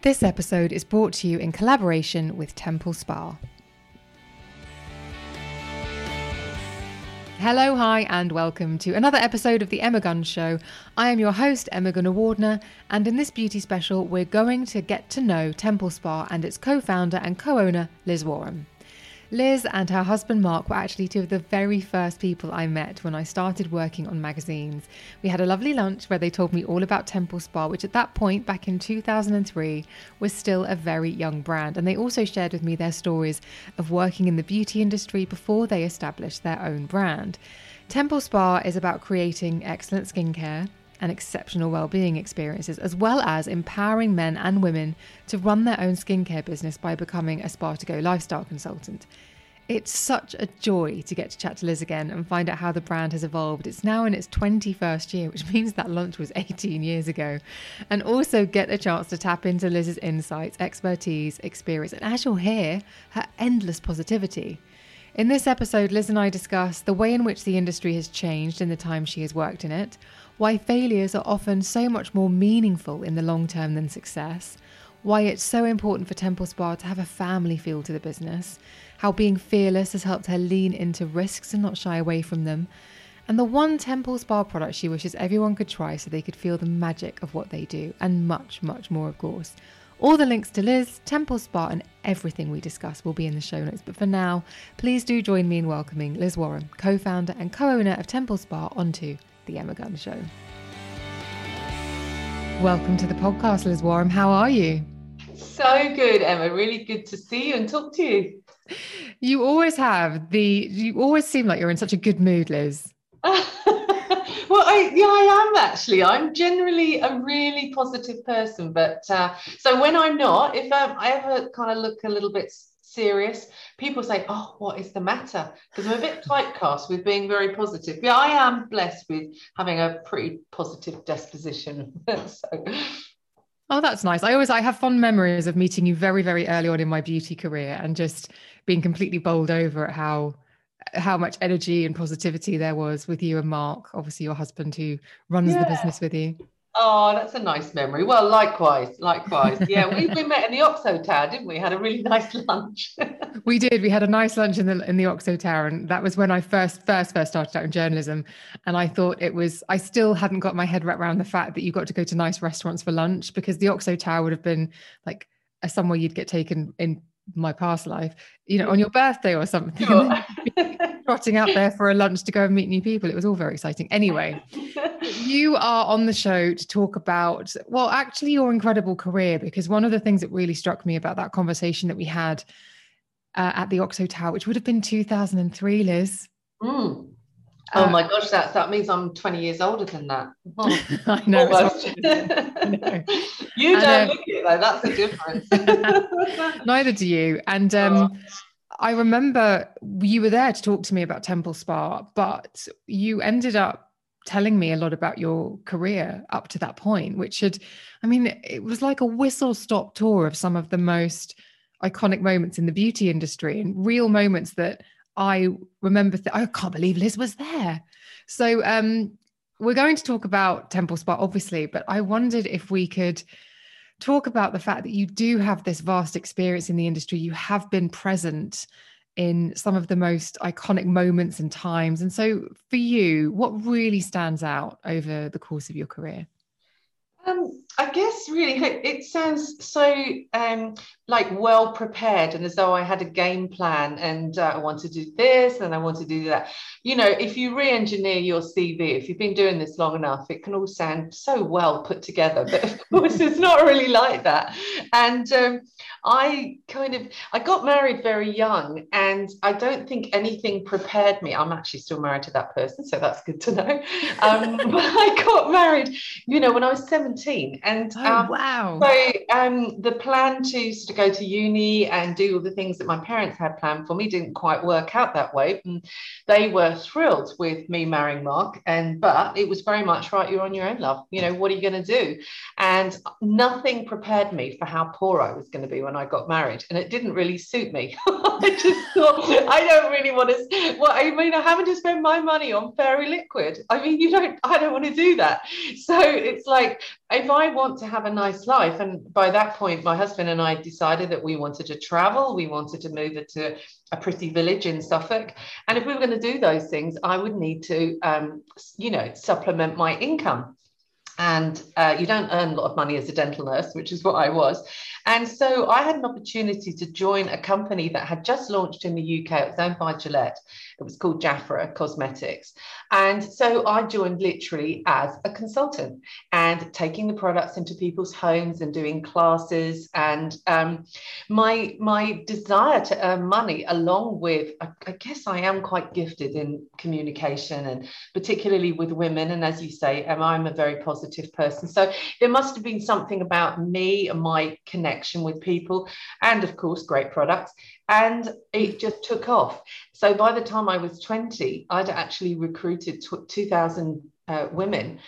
This episode is brought to you in collaboration with Temple Spa. Hello, hi, and welcome to another episode of The Emma Guns Show. I am your host, Emma Gunavardhana, and in this beauty special, we're going to get to know Temple Spa and its co founder and co owner, Liz Warom. Liz and her husband Mark were actually two of the very first people I met when I started working on magazines. We had a lovely lunch where they told me all about Temple Spa, which at that point, back in 2003, was still a very young brand. And they also shared with me their stories of working in the beauty industry before they established their own brand. Temple Spa is about creating excellent skincare and exceptional well-being experiences, as well as empowering men and women to run their own skincare business by becoming a Spa to Go lifestyle consultant. It's such a joy to get to chat to Liz again and find out how the brand has evolved. It's now in its 21st year, which means that launch was 18 years ago. And also get a chance to tap into Liz's insights, expertise, experience, and as you'll hear, her endless positivity. In this episode, Liz and I discuss the way in which the industry has changed in the time she has worked in it, why failures are often so much more meaningful in the long term than success, why it's so important for Temple Spa to have a family feel to the business, how being fearless has helped her lean into risks and not shy away from them, and the one Temple Spa product she wishes everyone could try so they could feel the magic of what they do, and much, much more, of course. All the links to Liz, Temple Spa, and everything we discuss will be in the show notes. But for now, please do join me in welcoming Liz Warom, co founder and co owner of Temple Spa, onto the Emma Guns Show. Welcome to the podcast, Liz Warom. How are you? So good, Emma. Really good to see you and talk to you. You always have the. You always seem like you're in such a good mood, Liz. well, I, yeah, I am actually. I'm generally a really positive person, but uh, so when I'm not, if um, I ever kind of look a little bit serious, people say, Oh, what is the matter? Because I'm a bit typecast with being very positive. Yeah, I am blessed with having a pretty positive disposition. so. Oh, that's nice. I always I have fond memories of meeting you very, very early on in my beauty career and just being completely bowled over at how how much energy and positivity there was with you and Mark, obviously your husband who runs yeah. the business with you. Oh, that's a nice memory. Well, likewise, likewise. Yeah, we, we met in the Oxo Tower, didn't we? Had a really nice lunch. we did. We had a nice lunch in the in the Oxo Tower, and that was when I first first first started out in journalism. And I thought it was. I still hadn't got my head wrapped around the fact that you got to go to nice restaurants for lunch because the Oxo Tower would have been like a, somewhere you'd get taken in my past life, you know, on your birthday or something. Sure. trotting out there for a lunch to go and meet new people. It was all very exciting. Anyway, you are on the show to talk about, well, actually, your incredible career, because one of the things that really struck me about that conversation that we had uh, at the Oxo Tower, which would have been 2003, Liz. Mm. Oh uh, my gosh, that that means I'm 20 years older than that. Oh, I know. You don't uh, look it though. That's the difference. Neither do you. And um, oh. I remember you were there to talk to me about Temple Spa, but you ended up telling me a lot about your career up to that point, which had, I mean, it was like a whistle stop tour of some of the most iconic moments in the beauty industry and real moments that I remember, th- I can't believe Liz was there. So, um, we're going to talk about Temple Spa, obviously, but I wondered if we could talk about the fact that you do have this vast experience in the industry. You have been present in some of the most iconic moments and times. And so, for you, what really stands out over the course of your career? Um, I guess really it sounds so um, like well prepared and as though I had a game plan and uh, I want to do this and I want to do that. You know, if you re-engineer your CV, if you've been doing this long enough, it can all sound so well put together. But of course, it's not really like that. And um, I kind of I got married very young, and I don't think anything prepared me. I'm actually still married to that person, so that's good to know. Um, but I got married, you know, when I was 17, and oh, um, wow. So um, the plan to sort of go to uni and do all the things that my parents had planned for me didn't quite work out that way. And they were thrilled with me marrying Mark, and but it was very much right. You're on your own, love. You know, what are you going to do? And nothing prepared me for how poor I was going to be when I got married, and it didn't really suit me. I just thought I don't really want to. Well, I mean, I haven't to spend my money on fairy liquid. I mean, you don't. I don't want to do that. So it's like if I want to have a nice life, and by that point, my husband and I decided that we wanted to travel, we wanted to move to a pretty village in Suffolk, and if we were going to do those things, I would need to, um, you know, supplement my income and uh, you don't earn a lot of money as a dental nurse, which is what I was. And so I had an opportunity to join a company that had just launched in the UK. It was owned by Gillette. It was called Jafra Cosmetics. And so I joined literally as a consultant and taking the products into people's homes and doing classes. And um, my, my desire to earn money, along with, I, I guess I am quite gifted in communication and particularly with women. And as you say, I'm a very positive person. So there must have been something about me and my connection with people, and of course, great products and it just took off. So by the time I was 20, I'd actually recruited 2,000 uh, women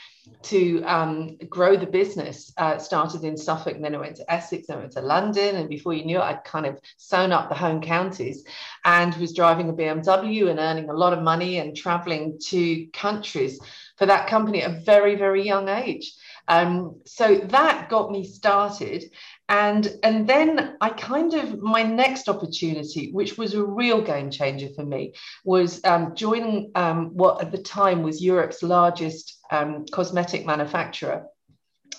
to um, grow the business. Uh, started in Suffolk, then I went to Essex, then I went to London, and before you knew it, I'd kind of sewn up the home counties and was driving a BMW and earning a lot of money and traveling to countries for that company at a very, very young age. Um, so that got me started and and then i kind of my next opportunity which was a real game changer for me was um, joining um, what at the time was europe's largest um, cosmetic manufacturer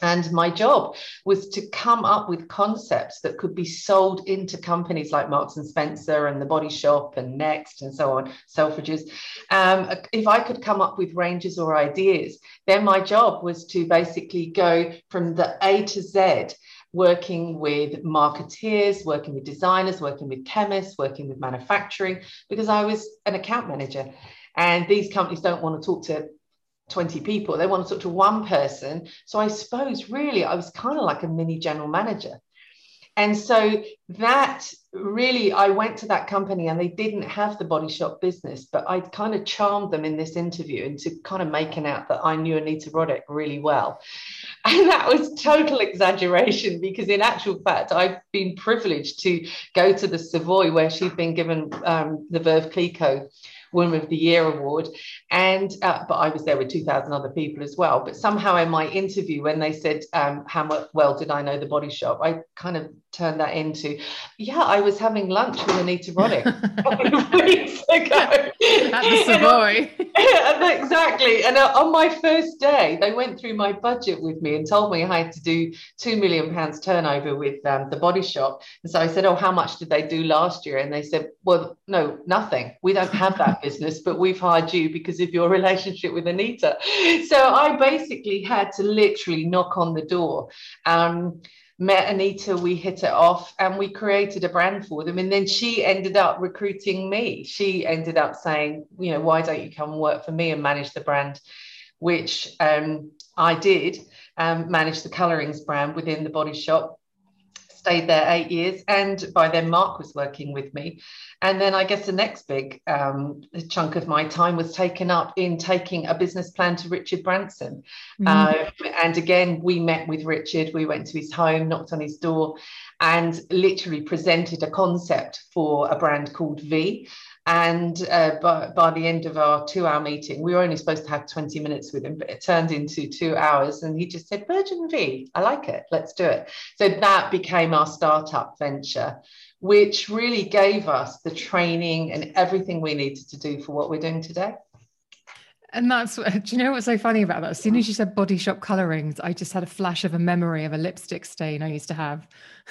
and my job was to come up with concepts that could be sold into companies like Marks and Spencer and the Body Shop and Next and so on, Selfridges. Um, if I could come up with ranges or ideas, then my job was to basically go from the A to Z working with marketeers, working with designers, working with chemists, working with manufacturing, because I was an account manager. And these companies don't want to talk to 20 people, they want to talk to one person. So I suppose really I was kind of like a mini general manager. And so that really, I went to that company and they didn't have the body shop business, but I kind of charmed them in this interview into kind of making out that I knew Anita Roddick really well. And that was total exaggeration because, in actual fact, I've been privileged to go to the Savoy where she'd been given um, the Veuve Clicquot Woman of the Year award. And uh, but I was there with 2,000 other people as well. But somehow in my interview, when they said um, how well did I know the Body Shop, I kind of turned that into, yeah, I was having lunch with Anita Roddick weeks ago at the Savoy. exactly. And uh, on my first day, they went through my budget with me and told me I had to do two million pounds turnover with um, the Body Shop. And so I said, "Oh, how much did they do last year?" And they said, "Well, no, nothing. We don't have that business, but we've hired you because of your relationship with Anita." So I basically had to literally knock on the door. Um, met Anita, we hit it off and we created a brand for them. And then she ended up recruiting me. She ended up saying, you know, why don't you come work for me and manage the brand, which um, I did, um, manage the colorings brand within the body shop stayed there eight years, and by then Mark was working with me. And then I guess the next big um, chunk of my time was taken up in taking a business plan to Richard Branson. Mm-hmm. Um, and again, we met with Richard, we went to his home, knocked on his door, and literally presented a concept for a brand called Vie. And uh, by, by the end of our two hour meeting, we were only supposed to have 20 minutes with him, but it turned into two hours. And he just said, Virgin Vie, I like it, let's do it. So that became our startup venture, which really gave us the training and everything we needed to do for what we're doing today. And that's do you know what's so funny about that? As soon as you said body shop colorings, I just had a flash of a memory of a lipstick stain I used to have.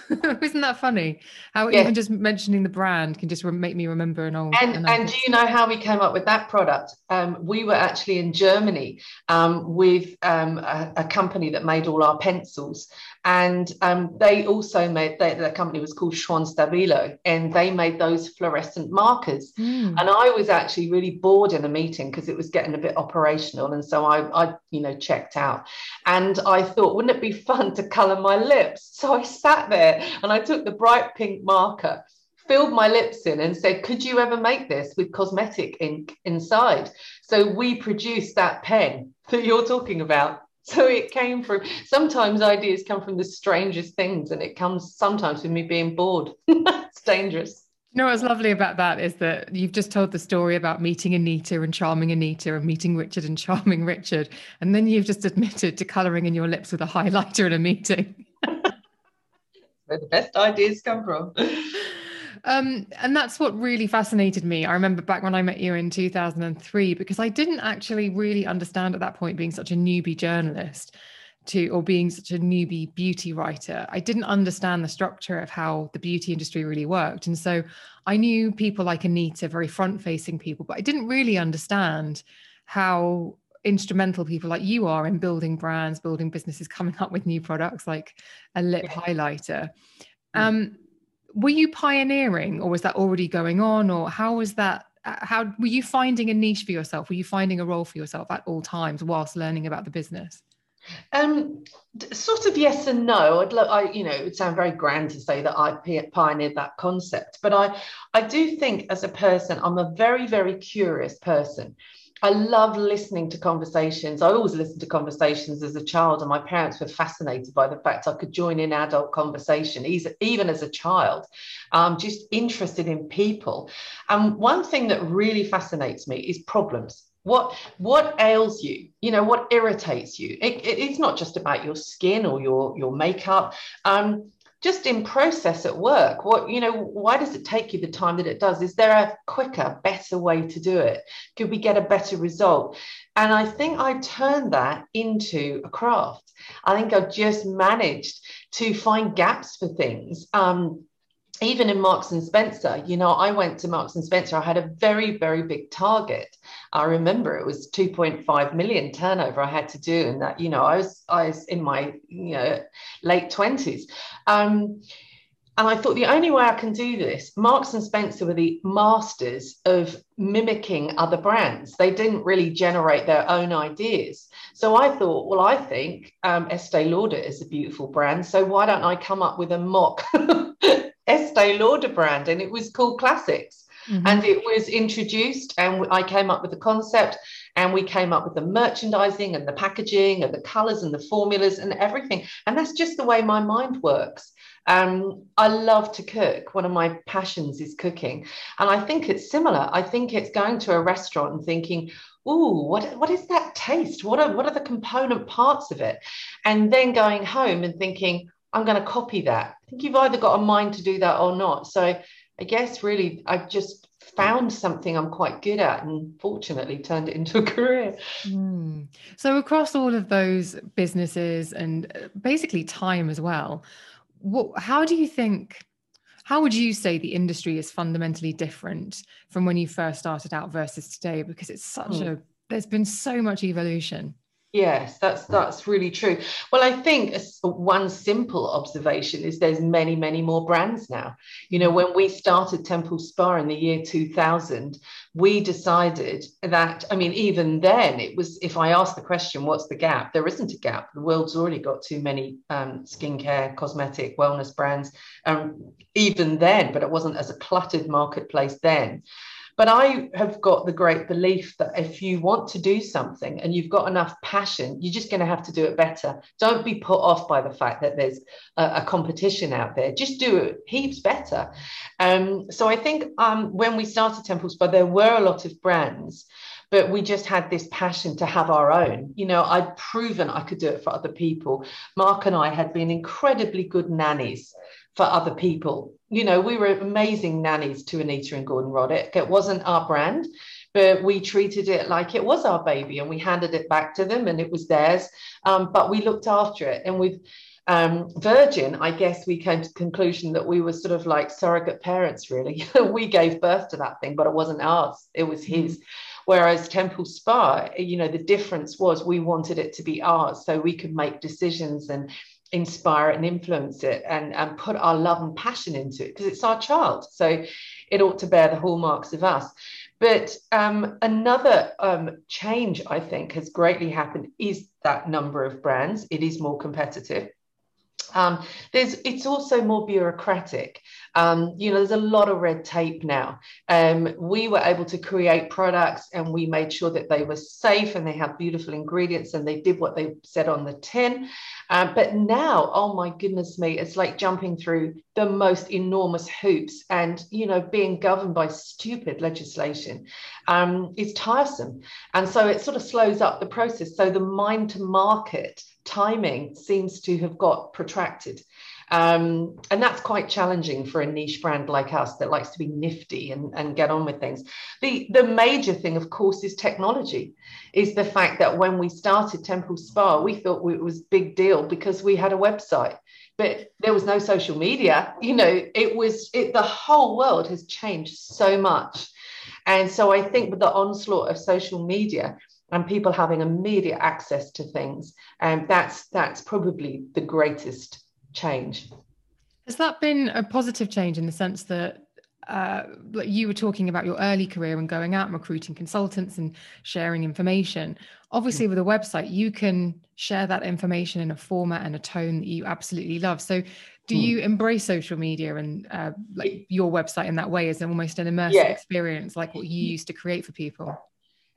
Isn't that funny? How yeah. even just mentioning the brand can just make me remember an old. And, and do you know how we came up with that product? Um, we were actually in Germany um, with um, a, a, company that made all our pencils, and um, they also made they, the company was called Schwan Stabilo, and they made those fluorescent markers. Mm. And I was actually really bored in a meeting because it was getting a bit operational, and so I, I, you know, checked out. And I thought, wouldn't it be fun to colour my lips? So I sat there and I took the bright pink marker, filled my lips in, and said, Could you ever make this with cosmetic ink inside? So we produced that pen that you're talking about. So it came from sometimes ideas come from the strangest things, and it comes sometimes with me being bored. it's dangerous. You know what's lovely about that is that you've just told the story about meeting Anita and charming Anita and meeting Richard and charming Richard. And then you've just admitted to colouring in your lips with a highlighter in a meeting where the best ideas come from. Um, and that's what really fascinated me. I remember back when I met you in 2003, because I didn't actually really understand at that point being such a newbie journalist to or being such a newbie beauty writer i didn't understand the structure of how the beauty industry really worked and so i knew people like anita very front facing people but i didn't really understand how instrumental people like you are in building brands, building businesses, coming up with new products like a lip highlighter. Mm. Um, were you pioneering, or was that already going on, or how was that? Uh, how were you finding a niche for yourself? Were you finding a role for yourself at all times whilst learning about the business? Um, sort of yes and no. I'd lo- I, you know, it would sound very grand to say that I pioneered that concept, but I, I do think as a person, I'm a very, very curious person. I love listening to conversations. I always listened to conversations as a child, and my parents were fascinated by the fact I could join in adult conversation, even as a child. I'm just interested in people. And one thing that really fascinates me is problems. What what ails you? You know, what irritates you? It, it, it's not just about your skin or your your makeup. Um, just in process at work what you know why does it take you the time that it does? Is there a quicker better way to do it? Could we get a better result? And i think i turned that into a craft. I think i've just managed to find gaps for things. Um, even in Marks and Spencer, you know, I went to Marks and Spencer. I had a very, very big target. I remember it was 2.5 million turnover I had to do, and that, you know, I was I was in my you know late 20s. Um, and I thought the only way I can do this, Marks and Spencer were the masters of mimicking other brands. They didn't really generate their own ideas. So I thought, well, I think um, Estee Lauder is a beautiful brand. So why don't I come up with a mock Estee Lauder brand, and it was called Classics. Mm-hmm. And it was introduced, and I came up with the concept, and we came up with the merchandising and the packaging and the colors and the formulas and everything. And that's just the way my mind works. Um, I love to cook. One of my passions is cooking. And I think it's similar. I think it's going to a restaurant and thinking, Ooh, what, what is that taste? What are, what are the component parts of it? And then going home and thinking, I'm going to copy that. I think you've either got a mind to do that or not. So I guess really I've just found something I'm quite good at and fortunately turned it into a career. Mm. So across all of those businesses and uh, basically time as well, what, how do you think how would you say the industry is fundamentally different from when you first started out versus today because it's such mm. a there's been so much evolution Yes, that's that's really true. Well, I think one simple observation is there's many, many more brands now. You know, when we started Temple Spa in the year 2000, we decided that, I mean, even then, it was if I ask the question, what's the gap? There isn't a gap. The world's already got too many um, skincare, cosmetic, wellness brands. Um, even then, but it wasn't as a cluttered marketplace then. But I have got the great belief that if you want to do something and you've got enough passion, you're just going to have to do it better. Don't be put off by the fact that there's a, a competition out there. Just do it heaps better. Um, so I think um, when we started Temple Spa, there were a lot of brands but we just had this passion to have our own. You know, I'd proven I could do it for other people. Mark and I had been incredibly good nannies for other people. You know, we were amazing nannies to Anita and Gordon Roddick. It wasn't our brand, but we treated it like it was our baby and we handed it back to them and it was theirs. Um, but we looked after it. And with um, Virgin, I guess we came to the conclusion that we were sort of like surrogate parents, really. we gave birth to that thing, but it wasn't ours, it was his. Mm-hmm. Whereas Temple Spa, you know, the difference was we wanted it to be ours so we could make decisions and inspire and influence it and, and put our love and passion into it because it's our child. So it ought to bear the hallmarks of us. But um, another um, change I think has greatly happened is that number of brands. It is more competitive. Um, there's it's also more bureaucratic. Um, you know, there's a lot of red tape now. Um, we were able to create products and we made sure that they were safe and they had beautiful ingredients and they did what they said on the tin. Um, but now, oh my goodness me, it's like jumping through the most enormous hoops and, you know, being governed by stupid legislation. Um, it's tiresome. And so it sort of slows up the process. So the mind to market timing seems to have got protracted. Um, and that's quite challenging for a niche brand like us that likes to be nifty and, and get on with things. The, the major thing, of course, is technology, is the fact that when we started Temple Spa, we thought it was big deal because we had a website. But there was no social media. You know, it was it, the whole world has changed so much. And so I think with the onslaught of social media, and people having immediate access to things and that's that's probably the greatest change has that been a positive change in the sense that uh, you were talking about your early career and going out and recruiting consultants and sharing information. Obviously, with a website, you can share that information in a format and a tone that you absolutely love. So, do hmm. you embrace social media and uh, like your website in that way as almost an immersive yeah. experience, like what you used to create for people?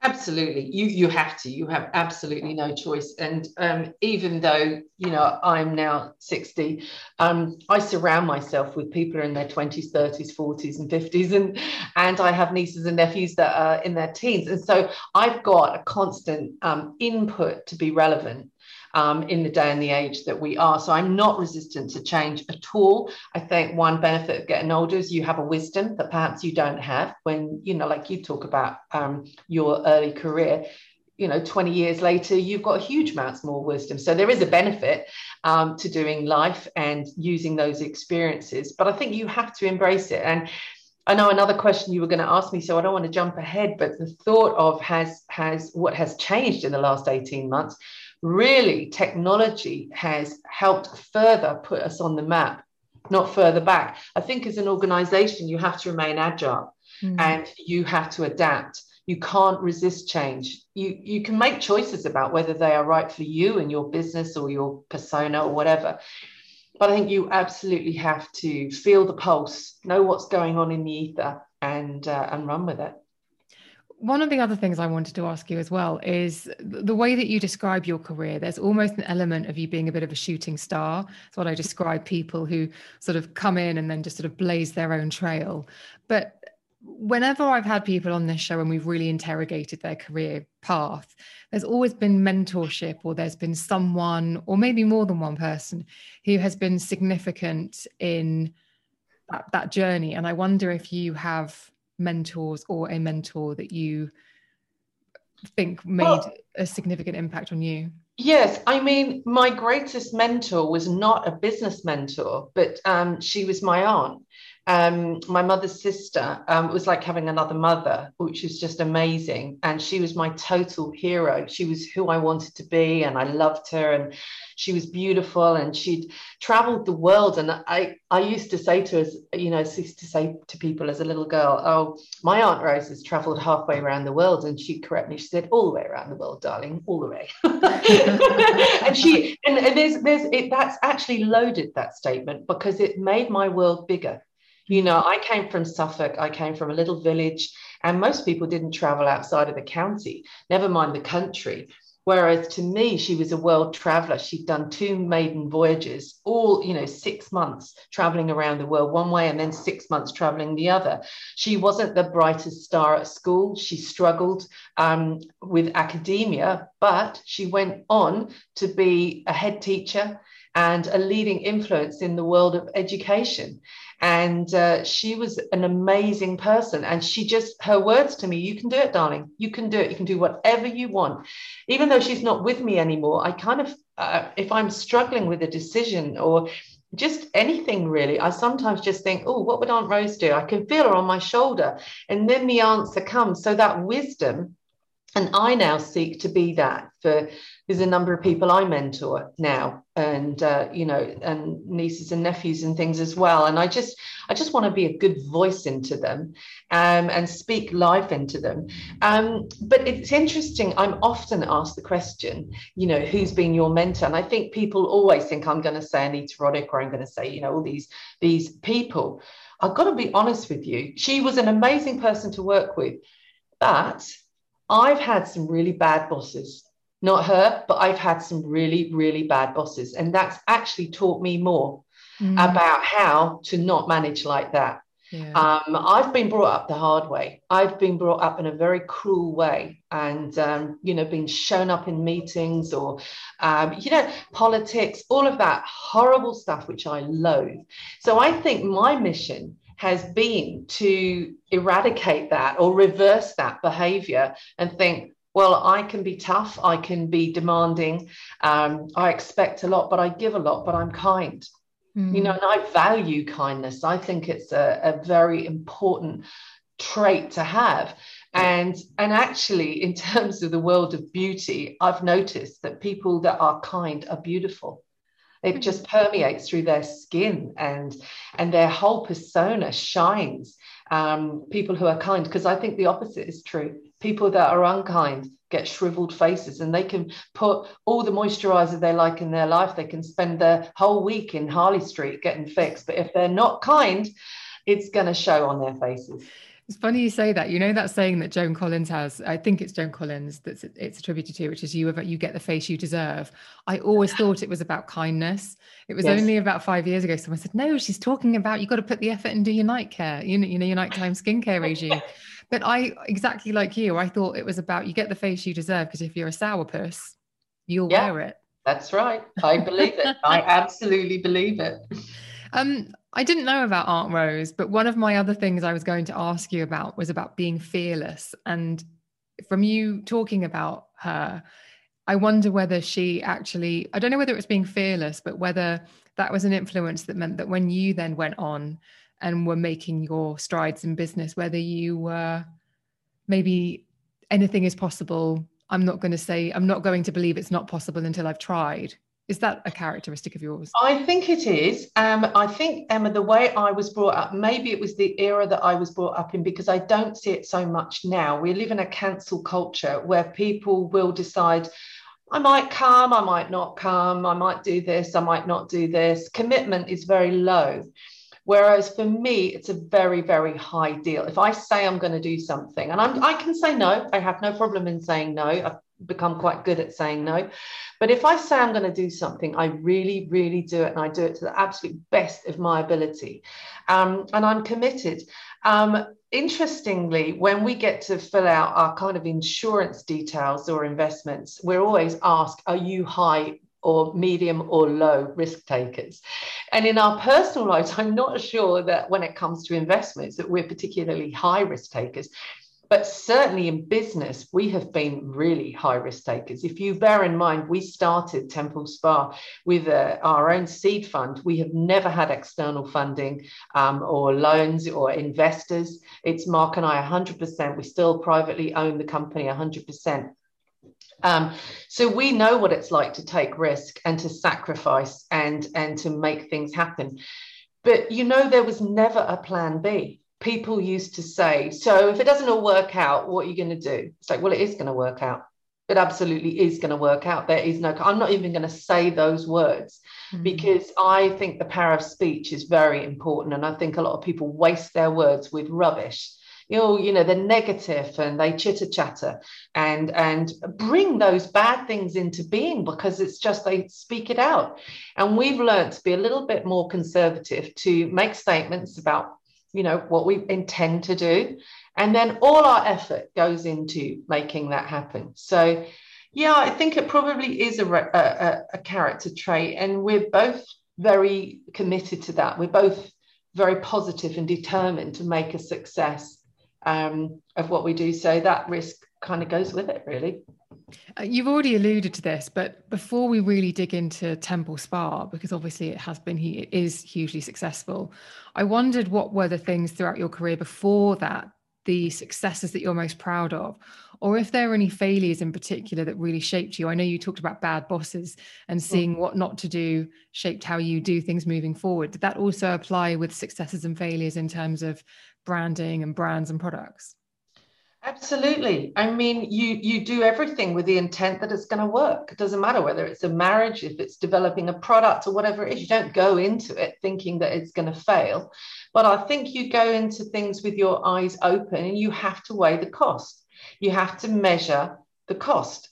Absolutely, you you have to. You have absolutely no choice. And um, even though you know I'm now sixty, um, I surround myself with people in their twenties, thirties, forties, and fifties, and and I have nieces and nephews that are in their teens, and so I've got a constant um, input to be relevant um, in the day and the age that we are. So I'm not resistant to change at all. I think one benefit of getting older is you have a wisdom that perhaps you don't have when, you know, like you talk about um, your early career you know 20 years later you've got huge amounts more wisdom so there is a benefit um, to doing life and using those experiences but i think you have to embrace it and I know another question you were going to ask me, so I don't want to jump ahead. But the thought of has has what has changed in the last eighteen months really technology has helped further put us on the map, not further back. I think as an organization, you have to remain agile mm. and you have to adapt. You can't resist change. You, you can make choices about whether they are right for you and your business or your persona or whatever. But I think you absolutely have to feel the pulse, know what's going on in the ether, and uh, and run with it. One of the other things I wanted to ask you as well is the way that you describe your career. There's almost an element of you being a bit of a shooting star. It's what I describe people who sort of come in and then just sort of blaze their own trail. But whenever I've had people on this show and we've really interrogated their career path, there's always been mentorship, or there's been someone, or maybe more than one person, who has been significant in that, that journey. And I wonder if you have mentors or a mentor that you think made well, a significant impact on you? Yes, I mean, my greatest mentor was not a business mentor, but um, she was my aunt um, my mother's sister um, was like having another mother, which was just amazing. And she was my total hero. She was who I wanted to be, and I loved her. And she was beautiful, and she'd traveled the world. And I, I used to say to us, you know, used to say to people as a little girl, "Oh, my aunt Rose has traveled halfway around the world," and she'd correct me. She said, "All the way around the world, darling, all the way." and she, and, and there's, there's, it, that's actually loaded that statement because it made my world bigger you know, I came from Suffolk, I came from a little village, and most people didn't travel outside of the county, never mind the country. Whereas to me, she was a world traveler. She'd done two maiden voyages, all, you know, six months traveling around the world one way and then six months traveling the other. She wasn't the brightest star at school. She struggled um, with academia but she went on to be a head teacher and a leading influence in the world of education. And uh, she was an amazing person. And she just, her words to me, you can do it, darling. You can do it. You can do whatever you want. Even though she's not with me anymore, I kind of, uh, if I'm struggling with a decision or just anything really. I sometimes just think, oh, what would Aunt Rose do? I can feel her on my shoulder. And then the answer comes. So that wisdom and I now seek to be that for there's a number of people I mentor now and uh, you know and nieces and nephews and things as well. And I just I just want to be a good voice into them um, and speak life into them. Um, but it's interesting I'm often asked the question you know who's been your mentor? And I think people always think I'm going to say Anita Roddick or I'm going to say you know all these these people. I've got to be honest with you she was an amazing person to work with but I've had some really bad bosses. Not her, but I've had some really, really bad bosses. And that's actually taught me more mm. about how to not manage like that. Yeah. Um, I've been brought up the hard way. I've been brought up in a very cruel way, and um, you know, been shown up in meetings or, um, you know, politics, all of that horrible stuff which I loathe. So I think my mission has been to eradicate that or reverse that behavior and think, well, I can be tough, I can be demanding, um, I expect a lot, but I give a lot, but I'm kind. Mm. You know, and I value kindness. I think it's a, a very important trait to have and and actually in terms of the world of beauty i've noticed that people that are kind are beautiful it just permeates through their skin and and their whole persona shines. Um, people who are kind, because I think the opposite is true. People that are unkind get shriveled faces and they can put all the moisturizer they like in their life. They can spend their whole week in Harley Street getting fixed. But if they're not kind, it's going to show on their faces. It's funny you say that. You know that saying that Joan Collins has. I think it's Joan Collins that's it's attributed to, which is you you get the face you deserve. I always thought it was about kindness. It was yes. only about five years ago someone said, "No, she's talking about you got to put the effort and do your night care. You know, you know your nighttime skincare regime." but I exactly like you. I thought it was about you get the face you deserve because if you're a sourpuss, you'll yeah, wear it. That's right. I believe it. I absolutely believe it. Um, I didn't know about Aunt Rose, but one of my other things I was going to ask you about was about being fearless. And from you talking about her, I wonder whether she actually, I don't know whether it was being fearless, but whether that was an influence that meant that when you then went on and were making your strides in business, whether you were maybe anything is possible. I'm not going to say, I'm not going to believe it's not possible until I've tried. Is that a characteristic of yours? I think it is. Um, I think, Emma, the way I was brought up, maybe it was the era that I was brought up in because I don't see it so much now. We live in a cancel culture where people will decide, I might come, I might not come, I might do this, I might not do this. Commitment is very low. Whereas for me, it's a very, very high deal. If I say I'm going to do something, and I'm, I can say no, I have no problem in saying no. I've become quite good at saying no. But if I say I'm going to do something, I really, really do it, and I do it to the absolute best of my ability, um, and I'm committed. Um, interestingly, when we get to fill out our kind of insurance details or investments, we're always asked, "Are you high?" Or medium or low risk takers. And in our personal lives, I'm not sure that when it comes to investments that we're particularly high risk takers but certainly in business, we have been really high risk takers. If you bear in mind, we started Temple Spa with uh, our own seed fund. We have never had external funding um, or loans or investors. It's Mark and I 100%. We still privately own the company 100%. Um, so we know what it's like to take risk and to sacrifice and and to make things happen. But you know, there was never a plan B people used to say, so if it doesn't all work out, what are you going to do? It's like, well, it is going to work out. It absolutely is going to work out. There is no, I'm not even going to say those words mm-hmm. because I think the power of speech is very important. And I think a lot of people waste their words with rubbish. You know, you know, they're negative and they chitter chatter and and bring those bad things into being because it's just they speak it out. And we've learned to be a little bit more conservative to make statements about you know what we intend to do and then all our effort goes into making that happen so Yeah, I think it probably is a, a, a character trait, and we're both very committed to that. We're both very positive and determined to make a success um, of what we do. So that risk kind of goes with it, really. Uh, you've already alluded to this, but before we really dig into Temple Spa, because obviously it has been, he is hugely successful. I wondered what were the things throughout your career before that, the successes that you're most proud of, or if there are any failures in particular that really shaped you. I know you talked about bad bosses and mm. seeing what not to do shaped how you do things moving forward. Did that also apply with successes and failures in terms of branding and brands and products? Absolutely. I mean, you you do everything with the intent that it's going to work. It doesn't matter whether it's a marriage, if it's developing a product or whatever it is. You don't go into it thinking that it's going to fail. But I think you go into things with your eyes open and you have to weigh the cost. You have to measure the cost.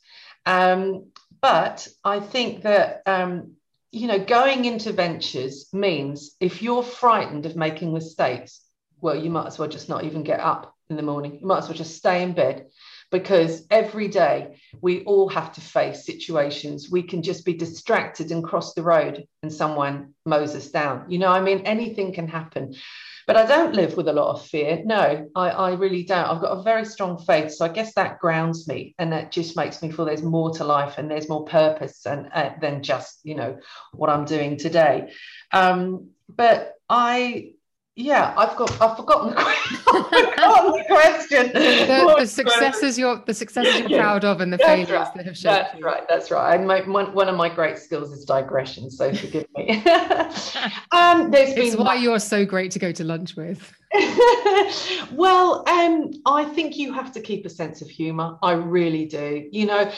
Um, but I think that um, you know going into ventures means if you're frightened of making mistakes, well, you might as well just not even get up in the morning. You might as well just stay in bed because every day we all have to face situations. We can just be distracted and cross the road and someone mows us down. You know, I mean, anything can happen. But I don't live with a lot of fear. No, I, I really don't. I've got a very strong faith. So I guess that grounds me and that just makes me feel there's more to life and there's more purpose and, uh, than just, you know, what I'm doing today. Um, but I yeah, I've got I've forgotten the, forgotten the question. The, the successes you're the successes you're yeah, proud of and the failures right, that have shaped That's you. right. That's right. And my, one, one of my great skills is digression, so forgive me. um, there's it's why you're so great to go to lunch with. well, um, I think you have to keep a sense of humour. I really do. You know,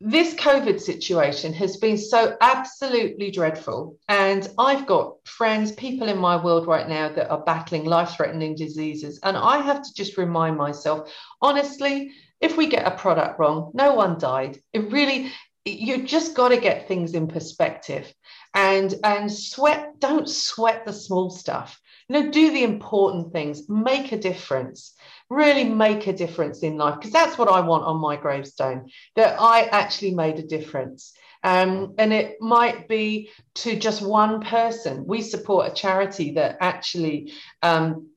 this COVID situation has been so absolutely dreadful. And I've got friends, people in my world right now that are battling life threatening diseases. And I have to just remind myself honestly, if we get a product wrong, no one died. It really, you just got to get things in perspective and and sweat don't sweat the small stuff you know do the important things make a difference really make a difference in life because that's what I want on my gravestone that I actually made a difference. Um, and it might be to just one person. We support a charity that actually um,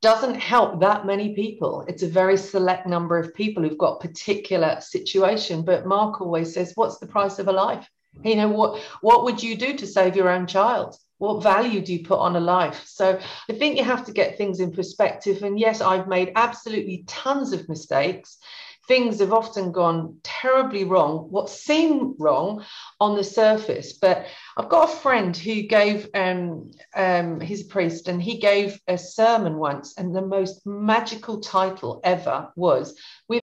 doesn't help that many people. It's a very select number of people who've got particular situation. But Mark always says, "What's the price of a life?" You know what? What would you do to save your own child? What value do you put on a life? So i think you have to get things in perspective. And yes i've made absolutely tons of mistakes. Things have often gone terribly wrong what seem wrong on the surface. But i've got a friend who gave um, um he's a priest and he gave a sermon once and the most magical title ever was with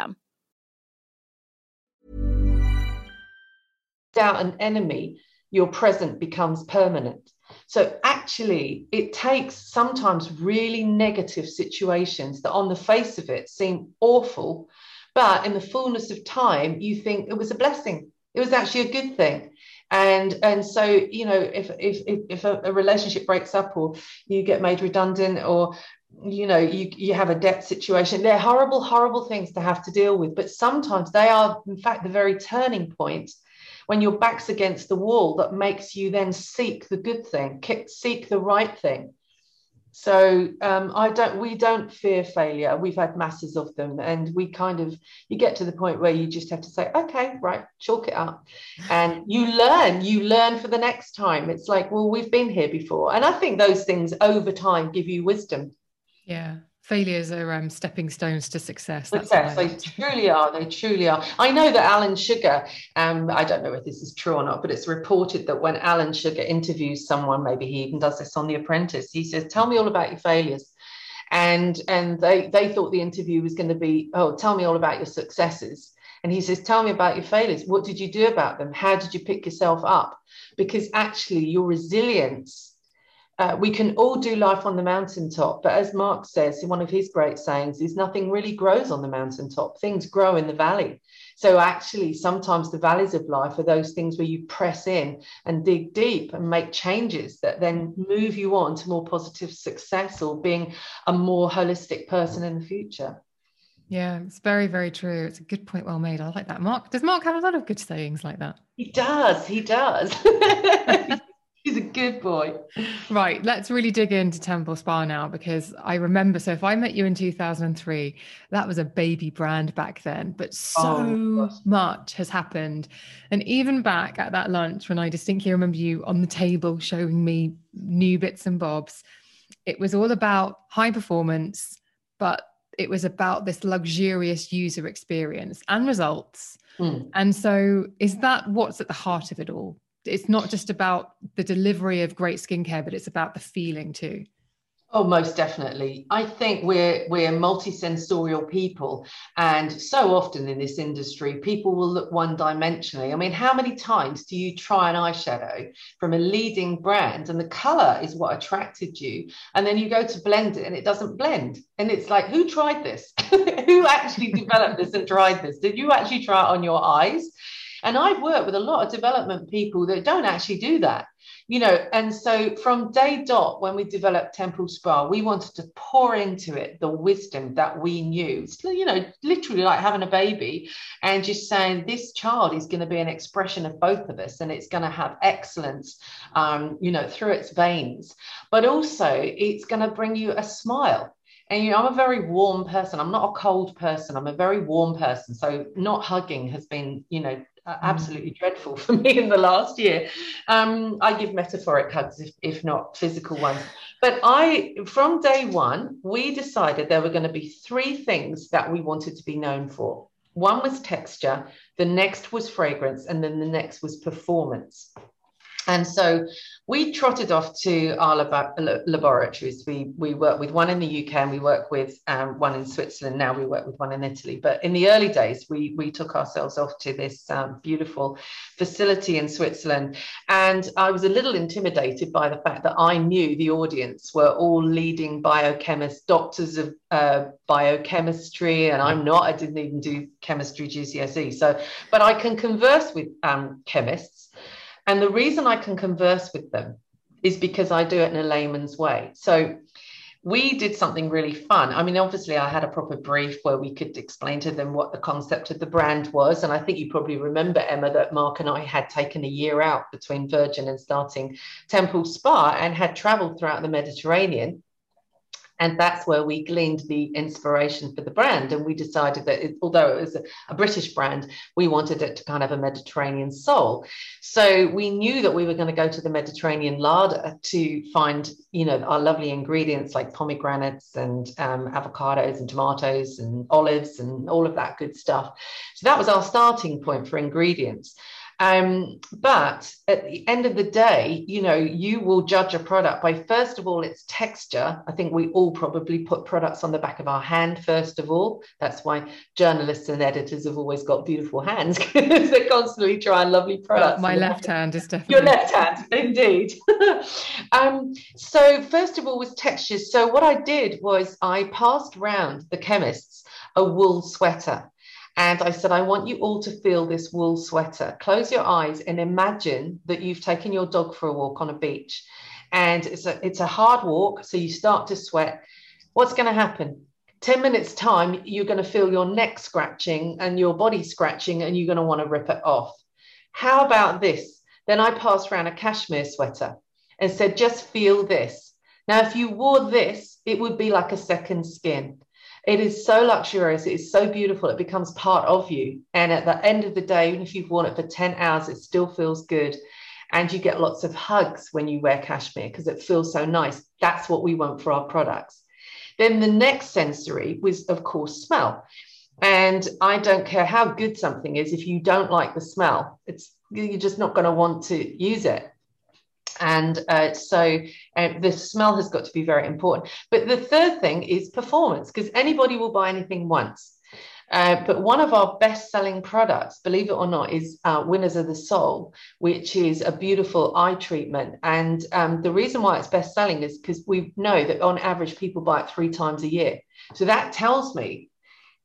system. Without an enemy, your present becomes permanent. So actually, it takes sometimes really negative situations that on the face of it seem awful, but in the fullness of time, you think it was a blessing. It was actually a good thing. And and so, you know, if if if a, a relationship breaks up or you get made redundant or you know you you have a debt situation they're horrible horrible things to have to deal with but sometimes they are in fact the very turning point when your back's against the wall that makes you then seek the good thing seek the right thing So um, I don't. We don't fear failure. We've had masses of them, and we kind of you get to the point where you just have to say, okay, right, chalk it up, and you learn. You learn for the next time. It's like, well, we've been here before, and I think those things over time give you wisdom. Yeah, failures are um, stepping stones to success. success. They truly are. They truly are. I know that Alan Sugar, um, I don't know if this is true or not, but it's reported that when Alan Sugar interviews someone, maybe he even does this on The Apprentice, he says, Tell me all about your failures. And and they they thought the interview was going to be, oh, tell me all about your successes. And he says, Tell me about your failures. What did you do about them? How did you pick yourself up? Because actually, your resilience uh, we can all do life on the mountaintop, but as Mark says, in one of his great sayings is nothing really grows on the mountaintop. Things grow in the valley. So actually, sometimes the valleys of life are those things where you press in and dig deep and make changes that then move you on to more positive success or being a more holistic person in the future. Yeah, it's very, very true. It's a good point. Well made. I like that. Mark, does Mark have a lot of good sayings like that? He does. He does. He's a good boy. Right. Let's really dig into Temple Spa now because I remember. So, if I met you in 2003, that was a baby brand back then, but so oh, much has happened. And even back at that lunch, when I distinctly remember you on the table showing me new bits and bobs, it was all about high performance, but it was about this luxurious user experience and results. Mm. And so, is that what's at the heart of it all? It's not just about the delivery of great skincare, but it's about the feeling too. Oh, most definitely. I think we're we're multisensorial people, and so often in this industry, people will look one-dimensionally. I mean, how many times do you try an eyeshadow from a leading brand, and the color is what attracted you, and then you go to blend it, and it doesn't blend, and it's like, who tried this? who actually developed this and tried this? Did you actually try it on your eyes? And I've worked with a lot of development people that don't actually do that, you know. And so from day dot, when we developed Temple Spa, we wanted to pour into it the wisdom that we knew. You know, literally like having a baby and just saying this child is going to be an expression of both of us and it's going to have excellence, um, you know, through its veins. But also, it's going to bring you a smile and you know, I'm a very warm person. I'm not a cold person. I'm a very warm person. So not hugging has been, you know, uh, mm. absolutely dreadful for me in the last year. Um, I give metaphoric hugs, if, if not physical ones. But I, from day one, we decided there were going to be three things that we wanted to be known for. One was texture, the next was fragrance, and then the next was performance. And so we trotted off to our lab- laboratories. We, we work with one in the UK and we work with um, one in Switzerland. Now we work with one in Italy. But in the early days, we, we took ourselves off to this um, beautiful facility in Switzerland. And I was a little intimidated by the fact that I knew the audience were all leading biochemists, doctors of uh, biochemistry. And I'm not, I didn't even do chemistry GCSE. So, but I can converse with um, chemists and the reason I can converse with them is because I do it in a layman's way. So we did something really fun. I mean, obviously, I had a proper brief where we could explain to them what the concept of the brand was. And I think you probably remember, Emma, that Mark and I had taken a year out between Virgin and starting Temple Spa and had traveled throughout the Mediterranean and that's where we gleaned the inspiration for the brand. And we decided that it, although it was a, a, British brand, we wanted it to kind of have a Mediterranean soul. So we knew that we were going to go to the Mediterranean larder to find, you know, our lovely ingredients like pomegranates and um, avocados and tomatoes and olives and all of that good stuff. So that was our starting point for ingredients. Um, but at the end of the day, you know, you will judge a product by first of all its texture. I think we all probably put products on the back of our hand first of all. That's why journalists and editors have always got beautiful hands because they're constantly try lovely products. Well, my left hand is definitely your left hand, indeed. um, so first of all was textures. So what I did was I passed round the chemists a wool sweater. And I said, I want you all to feel this wool sweater. Close your eyes and imagine that you've taken your dog for a walk on a beach. And it's a, it's a hard walk. So you start to sweat. What's going to happen? 10 minutes time, you're going to feel your neck scratching and your body scratching, and you're going to want to rip it off. How about this? Then I passed around a cashmere sweater and said, just feel this. Now, if you wore this, it would be like a second skin. It is so luxurious. It is so beautiful. It becomes part of you. And at the end of the day, even if you've worn it for 10 hours, it still feels good. And you get lots of hugs when you wear cashmere because it feels so nice. That's what we want for our products. Then the next sensory was, of course, smell. And I don't care how good something is, if you don't like the smell, it's you're just not going to want to use it. And uh, so uh, the smell has got to be very important. But the third thing is performance, because anybody will buy anything once. Uh, but one of our best selling products, believe it or not, is uh, Windows of the Soul, which is a beautiful eye treatment. And um, the reason why it's best selling is because we know that on average people buy it three times a year. So that tells me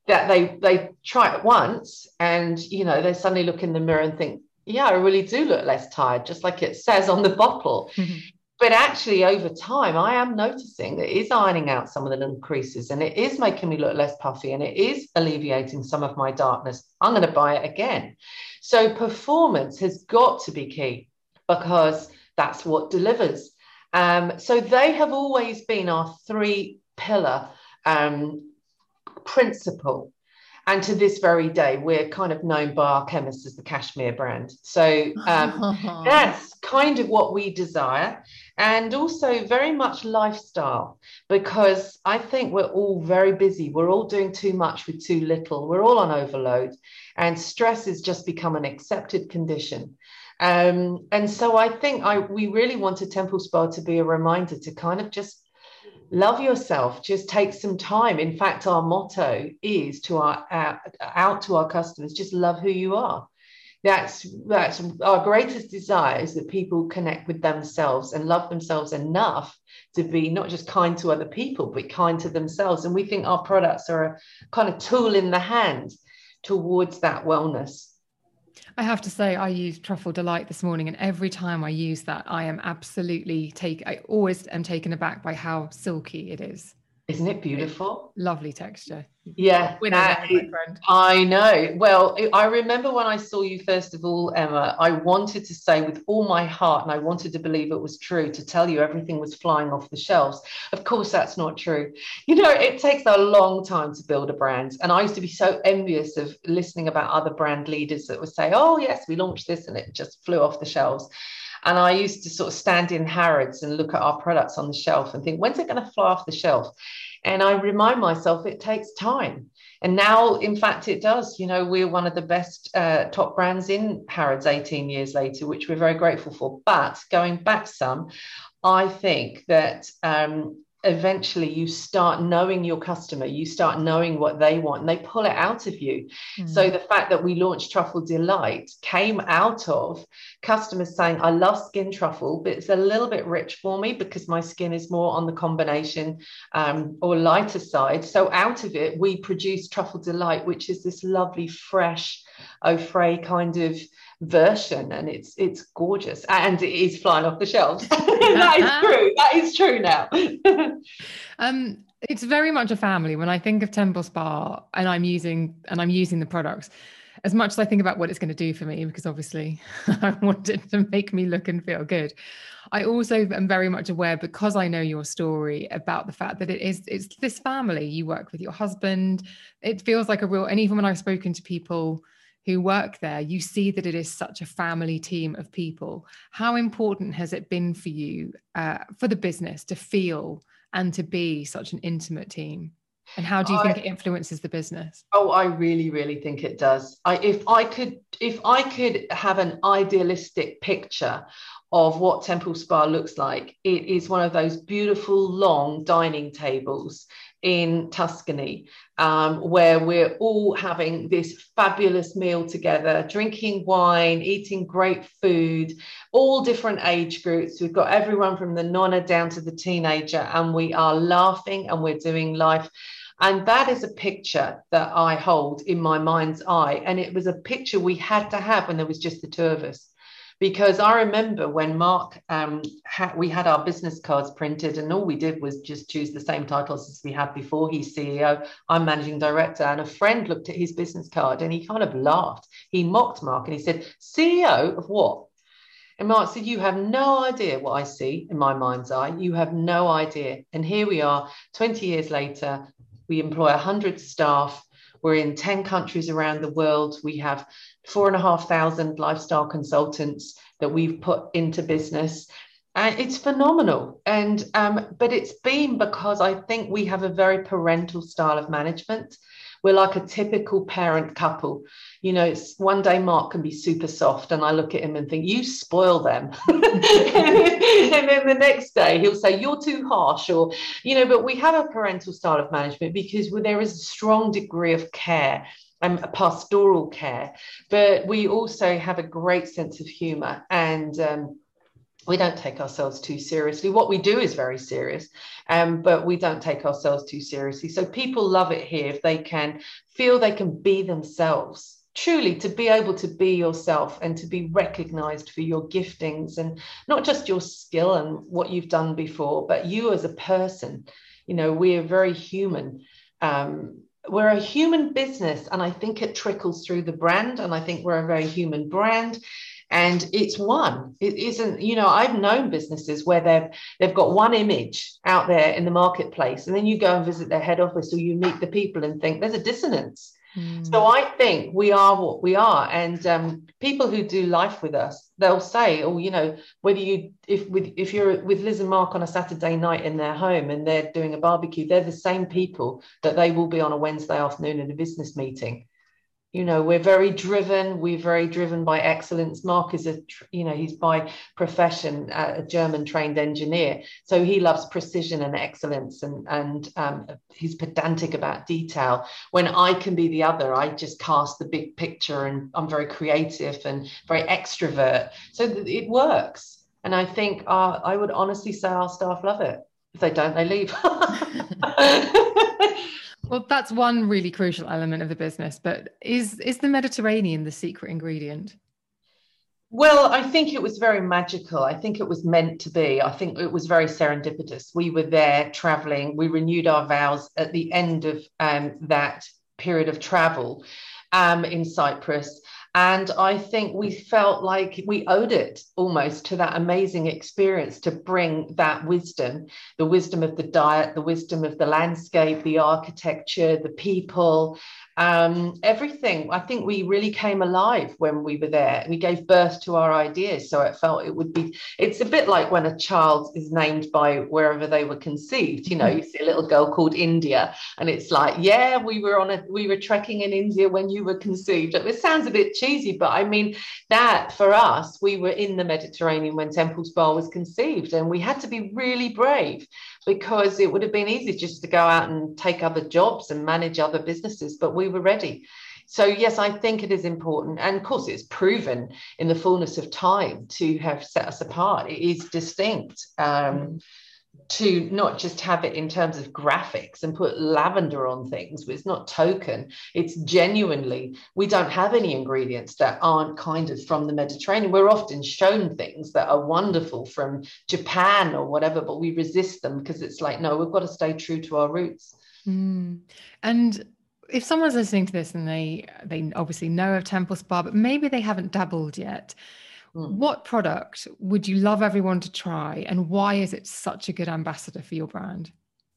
that they they try it once and you know they suddenly look in the mirror and think yeah i really do look less tired just like it says on the bottle mm-hmm. but actually over time i am noticing that it is ironing out some of the little creases and it is making me look less puffy and it is alleviating some of my darkness i'm going to buy it again so performance has got to be key because that's what delivers um, so they have always been our three pillar um, principle. And to this very day, we're kind of known by our chemists as the cashmere brand. So um, that's kind of what we desire. And also very much lifestyle, because I think we're all very busy. We're all doing too much with too little. We're all on overload. And stress has just become an accepted condition. Um, and so I think I we really wanted Temple Spa to be a reminder to kind of just love yourself just take some time. In fact our motto is to our uh, out to our customers just love who you are. That's that's our greatest desire is that people connect with themselves and love themselves enough to be not just kind to other people but kind to themselves. And we think our products are a kind of tool in the hand towards that wellness I have to say, I used Truffle Delight this morning, and every time I use that, I am absolutely take. I always am taken aback by how silky it is. Isn't it beautiful? Lovely texture. Yeah, that, I know. Well, I remember when I saw you first of all, Emma, I wanted to say with all my heart, and I wanted to believe it was true, to tell you everything was flying off the shelves. Of course, that's not true. You know, it takes a long time to build a brand. And I used to be so envious of listening about other brand leaders that would say, oh, yes, we launched this and it just flew off the shelves. And I used to sort of stand in Harrods and look at our products on the shelf and think, when's it going to fly off the shelf? And I remind myself it takes time. And now, in fact, it does. You know, we're one of the best uh, top brands in Harrods 18 years later, which we're very grateful for. But going back some, I think that um, eventually you start knowing your customer, you start knowing what they want, and they pull it out of you. Mm. So the fact that we launched Truffle Delight came out of customers saying, I love skin truffle, but it's a little bit rich for me because my skin is more on the combination um, or lighter side. So out of it, we produced Truffle Delight, which is this lovely, fresh, frais kind of version and it's it's gorgeous. And it is flying off the shelves. That is true. That is true now. Um it's very much a family. When i think of temple spa and i'm using and i'm using the products as much as i think about what it's going to do for me because obviously i want it to make me look and feel good i also am very much aware because i know your story about the fact that it is it's this family. You work with your husband. It feels like a real and even when i've spoken to people who work there, you see that it is such a family team of people. How important has it been for you, uh, for the business, to feel and to be such an intimate team? And how do you think it influences the business? Oh, I really, really think it does. I, if I could, if I could have an idealistic picture of what Temple Spa looks like, it is one of those beautiful long dining tables in Tuscany, um, where we're all having this fabulous meal together, drinking wine, eating great food, all different age groups. We've got everyone from the nonna down to the teenager, and we are laughing and we're doing life. And that is a picture that I hold in my mind's eye. And it was a picture we had to have when there was just the two of us because I remember when Mark, um, ha- we had our business cards printed, and all we did was just choose the same titles as we had before. He's CEO, I'm managing director, and a friend looked at his business card and he kind of laughed. He mocked Mark and he said, "CEO of what?" And Mark said, You have no idea what I see in my mind's eye. You have no idea. And here we are, 20 years later, we employ 100 staff. We're in 10 countries around the world. We have four and a half thousand lifestyle consultants that we've put into business. And it's phenomenal. And um, but it's been because I think we have a very parental style of management. We're like a typical parent couple. You know, it's one day Mark can be super soft, and I look at him and think, you spoil them. and then the next day he'll say, You're too harsh, or you know, but we have a parental style of management because there is a strong degree of care um, pastoral care, but we also have a great sense of humor and um, we don't take ourselves too seriously. What we do is very serious, um, but we don't take ourselves too seriously. So people love it here if they can feel they can be themselves. Truly, to be able to be yourself and to be recognized for your giftings and not just your skill and what you've done before, but you as a person. You know, we are very human. Um, we're a human business, and I think it trickles through the brand, and I think we're a very human brand and it's one. It isn't you know i've known businesses where they've they've got one image out there in the marketplace and then you go and visit their head office or you meet the people and think there's a dissonance mm. so i think we are what we are and um, people who do life with us they'll say oh you know whether you if with if you're with liz and mark on a saturday night in their home and they're doing a barbecue they're the same people that they will be on a wednesday afternoon in a business meeting you know we're very driven. We're very driven by excellence. Mark is a you know he's by profession a german trained engineer. So he loves precision and excellence and and um, he's pedantic about detail. When i can be the other i just cast the big picture and i'm very creative and very extrovert. So it works. And i think uh, i would honestly say our staff love it. If they don't they leave Well, that's one really crucial element of the business, but is is the Mediterranean the secret ingredient? Well, I think it was very magical. I think it was meant to be. I think it was very serendipitous. We were there traveling. We renewed our vows at the end of um, that period of travel um, in Cyprus. And I think we felt like we owed it almost to that amazing experience to bring that wisdom the wisdom of the diet, the wisdom of the landscape, the architecture, the people, um, everything. I think we really came alive when we were there. We gave birth to our ideas. So it felt it would be, it's a bit like when a child is named by wherever they were conceived. You know, you see a little girl called India, and it's like, yeah, we were on a, we were trekking in India when you were conceived. It sounds a bit cheesy, but I mean, that for us, we were in the Mediterranean when Temple Spa was conceived, and we had to be really brave because it would have been easy just to go out and take other jobs and manage other businesses, but we were ready. So, yes, I think it is important. And of course, it's proven in the fullness of time to have set us apart. It is distinct. Um, to not just have it in terms of graphics and put lavender on things, it's not token. It's genuinely, we don't have any ingredients that aren't kind of from the Mediterranean. We're often shown things that are wonderful from Japan or whatever, but we resist them because it's like, no, we've got to stay true to our roots. Mm. And if someone's listening to this and they they obviously know of Temple Spa, but maybe they haven't dabbled yet, Mm. What product would you love everyone to try, and why is it such a good ambassador for your brand?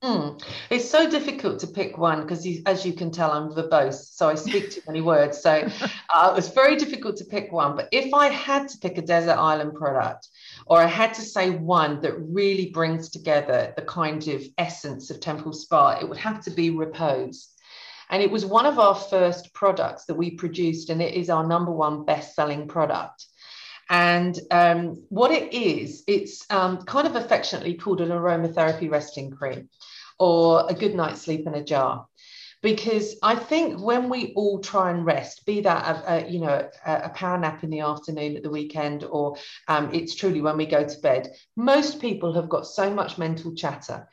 Mm. It's so difficult to pick one because, as you can tell, I'm verbose, so I speak too many words. So uh, it's very difficult to pick one. But if I had to pick a desert island product, or I had to say one that really brings together the kind of essence of Temple Spa, it would have to be Repose. And it was one of our first products that we produced, and it is our number one best selling product. And um, what it is, it's um, kind of affectionately called an aromatherapy resting cream or a good night's sleep in a jar. Because I think when we all try and rest, be that a, a you know a, a, power nap in the afternoon at the weekend, or um, it's truly when we go to bed, most people have got so much mental chatter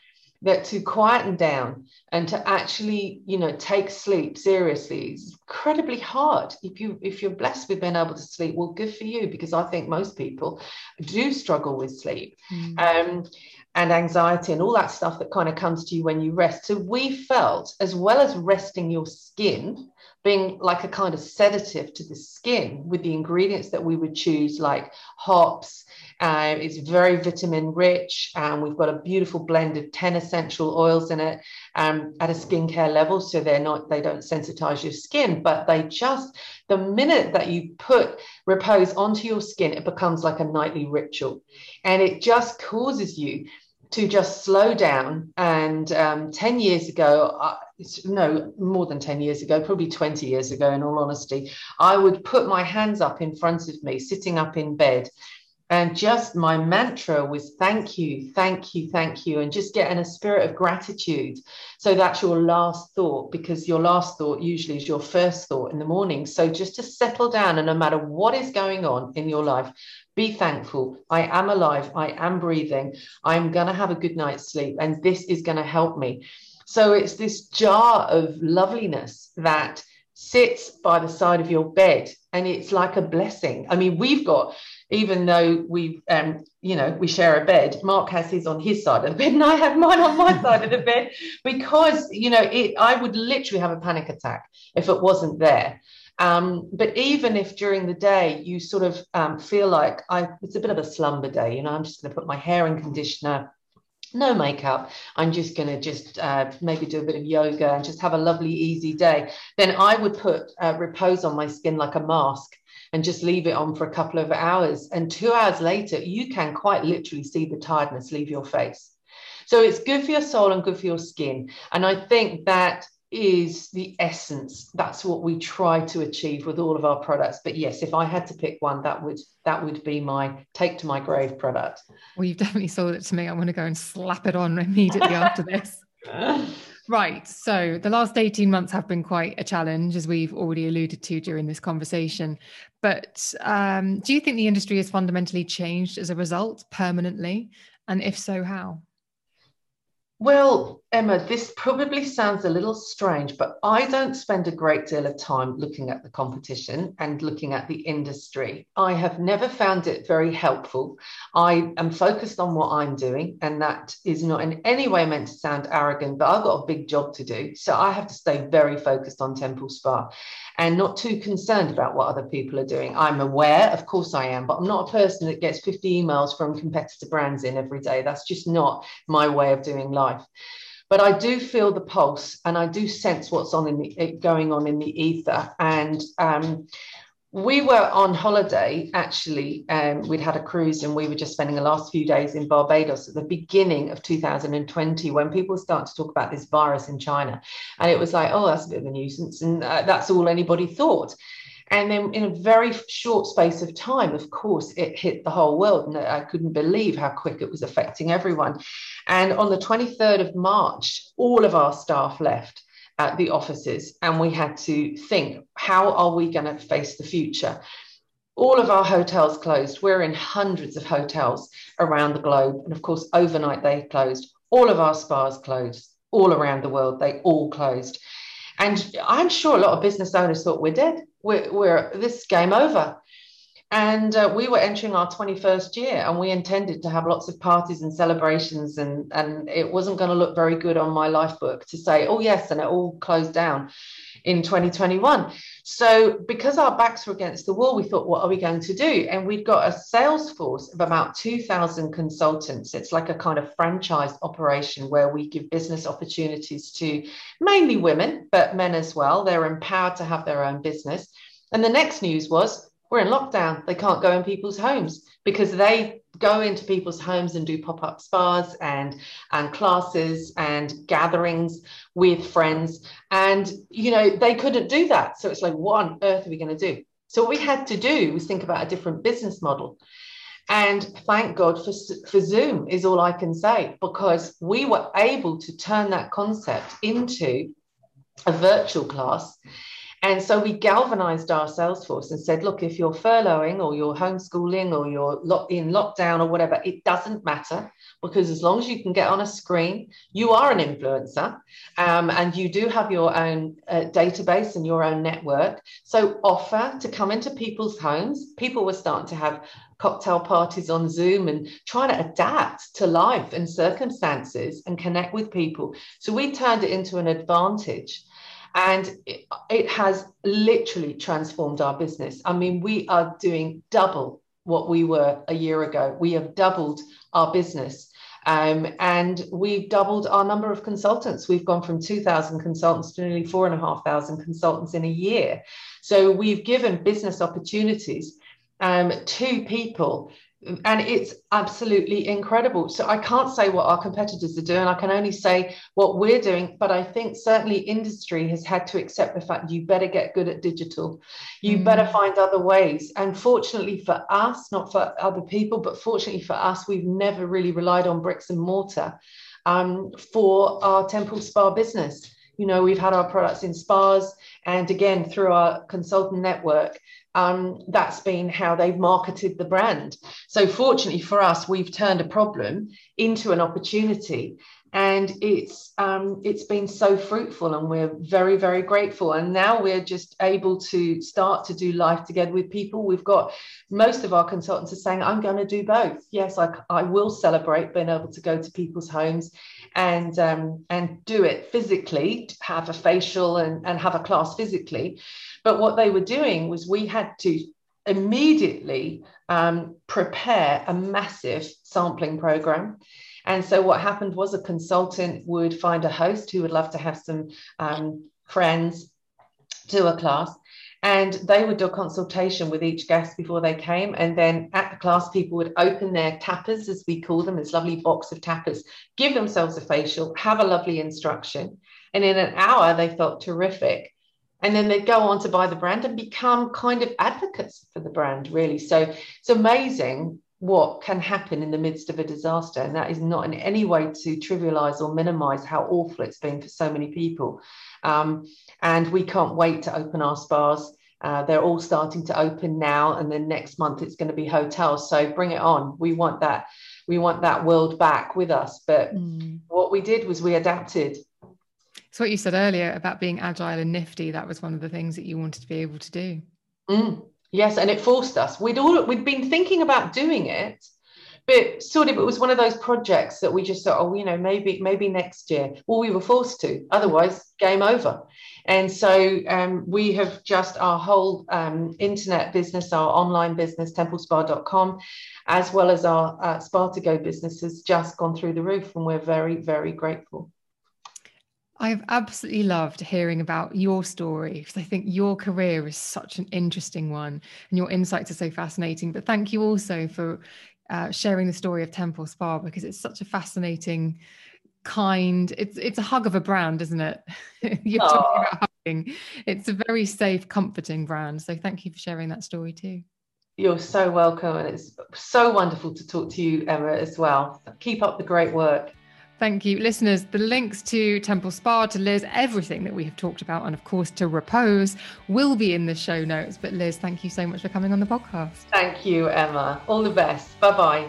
that to quieten down and to actually you know take sleep seriously is incredibly hard if you if you're blessed with being able to sleep well good for you because i think most people do struggle with sleep mm. um, and anxiety and all that stuff that kind of comes to you when you rest so we felt as well as resting your skin being like a kind of sedative to the skin with the ingredients that we would choose, like hops. Uh, it's very vitamin rich, and we've got a beautiful blend of 10 essential oils in it um, at a skincare level. So they're not, they don't sensitize your skin, but they just, the minute that you put repose onto your skin, it becomes like a nightly ritual. And it just causes you to just slow down. And um, 10 years ago, uh, no, more than 10 years ago, probably 20 years ago, in all honesty, I would put my hands up in front of me, sitting up in bed. And just my mantra was thank you, thank you, thank you, and just get in a spirit of gratitude. So that's your last thought, because your last thought usually is your first thought in the morning. So just to settle down, and no matter what is going on in your life, be thankful. I am alive. I am breathing. I'm going to have a good night's sleep. And this is going to help me. So it's this jar of loveliness that sits by the side of your bed. And it's like a blessing. I mean, we've got, even though we, um, you know, we share a bed, Mark has his on his side of the bed and I have mine on my side of the bed because, you know, it, I would literally have a panic attack if it wasn't there. Um, but even if during the day you sort of um, feel like I, it's a bit of a slumber day, you know, I'm just going to put my hair in conditioner, no makeup. I'm just going to just uh, maybe do a bit of yoga and just have a lovely, easy day. Then I would put uh, repose on my skin like a mask and just leave it on for a couple of hours. And two hours later, you can quite literally see the tiredness leave your face. So it's good for your soul and good for your skin. And I think that is the essence that's what we try to achieve with all of our products but yes if i had to pick one that would that would be my take to my grave product well you've definitely sold it to me I want to go and slap it on immediately after this right so the last 18 months have been quite a challenge as we've already alluded to during this conversation. But um, do you think the industry has fundamentally changed as a result permanently? And if so how well, Emma, this probably sounds a little strange, but I don't spend a great deal of time looking at the competition and looking at the industry. I have never found it very helpful. I am focused on what I'm doing, and that is not in any way meant to sound arrogant, but I've got a big job to do. So I have to stay very focused on Temple Spa and not too concerned about what other people are doing. I'm aware, of course I am, but I'm not a person that gets 50 emails from competitor brands in every day. That's just not my way of doing life. But I do feel the pulse and I do sense what's on in the, going on in the ether. And um, we were on holiday actually um, we'd had a cruise and we were just spending the last few days in barbados at the beginning of 2020 when people start to talk about this virus in china. And it was like oh that's a bit of a nuisance and uh, that's all anybody thought. And then in a very short space of time of course it hit the whole world and i couldn't believe how quick it was affecting everyone. And on the 23rd of march all of our staff left at the offices and we had to think how are we going to face the future? All of our hotels closed. We're in hundreds of hotels around the globe and of course overnight they closed. All of our spas closed. All around the world they all closed. And i'm sure a lot of business owners thought we're dead. We're, we're this game over and uh, we were entering our 21st year and we intended to have lots of parties and celebrations and and it wasn't going to look very good on my life book to say oh yes and it all closed down in 2021 so because our backs were against the wall we thought what are we going to do? And we'd got a sales force of about 2000 consultants. It's like a kind of franchise operation where we give business opportunities to mainly women but men as well. They're empowered to have their own business. And the next news was we're in lockdown. They can't go in people's homes because they go into people's homes and do pop-up spas and and classes and gatherings with friends. And you know they couldn't do that. So it's like what on earth are we going to do? So what we had to do was think about a different business model. And thank god for, for zoom is all i can say because we were able to turn that concept into a virtual class and so we galvanized our sales force and said, look, if you're furloughing or you're homeschooling or you're in lockdown or whatever, it doesn't matter because as long as you can get on a screen, you are an influencer um, and you do have your own uh, database and your own network. So offer to come into people's homes. People were starting to have cocktail parties on Zoom and trying to adapt to life and circumstances and connect with people. So we turned it into an advantage. And it, it has literally transformed our business. I mean, we are doing double what we were a year ago. We have doubled our business. Um, and we've doubled our number of consultants. We've gone from 2,000 consultants to nearly 4,500 consultants in a year. So we've given business opportunities um, to people and it's absolutely incredible. So I can't say what our competitors are doing. I can only say what we're doing. But I think certainly industry has had to accept the fact you better get good at digital. You mm. better find other ways. And fortunately for us, not for other people, but fortunately for us, we've never really relied on bricks and mortar um, for our temple spa business. You know, we've had our products in spas and again through our consultant network um, that's been how they've marketed the brand. So, fortunately for us, we've turned a problem into an opportunity, and it's um, it's been so fruitful, and we're very very grateful. And now we're just able to start to do life together with people. We've got most of our consultants are saying, "I'm going to do both." Yes, I, I will celebrate being able to go to people's homes and um, and do it physically, have a facial and, and have a class physically but what they were doing was we had to immediately um, prepare a massive sampling program. And so what happened was a consultant would find a host who would love to have some um, friends to a class. And they would do a consultation with each guest before they came. And then at the class, people would open their tapas, as we call them, this lovely box of tapas, give themselves a facial, have a lovely instruction. And in an hour, they felt terrific and then they'd go on to buy the brand and become kind of advocates for the brand really. So it's amazing what can happen in the midst of a disaster. And that is not in any way to trivialize or minimize how awful it's been for so many people. Um, and we can't wait to open our spas. Uh, they're all starting to open now. And then next month it's going to be hotels. So bring it on. We want that we want that world back with us. But mm. what we did was we adapted so what you said earlier about being agile and nifty, that was one of the things that you wanted to be able to do. Mm, yes, and it forced us. We'd all we'd been thinking about doing it, but sort of it was one of those projects that we just thought, oh, you know, maybe maybe next year. Well, we were forced to, otherwise, game over. And so um, we have just our whole um, internet business, our online business, templespa.com, as well as our uh, Spa to Go business has just gone through the roof, and we're very, very grateful. I've absolutely loved hearing about your story because I think your career is such an interesting one and your insights are so fascinating. But thank you also for uh, sharing the story of Temple Spa because it's such a fascinating, kind. It's it's a hug of a brand, isn't it? You're Aww. talking about hugging. It's a very safe, comforting brand. So thank you for sharing that story too. You're so welcome, and it's so wonderful to talk to you, Emma, as well. Keep up the great work. Thank you, listeners. The links to Temple Spa, to Liz, everything that we have talked about, and of course to Repose will be in the show notes. But Liz, thank you so much for coming on the podcast. Thank you, Emma. All the best. Bye bye.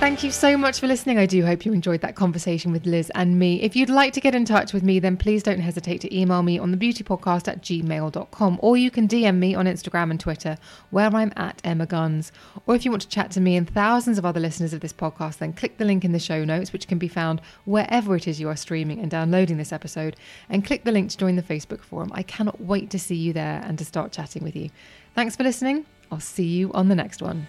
Thank you so much for listening. I do hope you enjoyed that conversation with Liz and me. If you'd like to get in touch with me, then please don't hesitate to email me on thebeautypodcast at gmail.com or you can DM me on Instagram and Twitter where I'm at Emma Guns. Or if you want to chat to me and thousands of other listeners of this podcast, then click the link in the show notes, which can be found wherever it is you are streaming and downloading this episode, and click the link to join the Facebook forum. I cannot wait to see you there and to start chatting with you. Thanks for listening. I'll see you on the next one.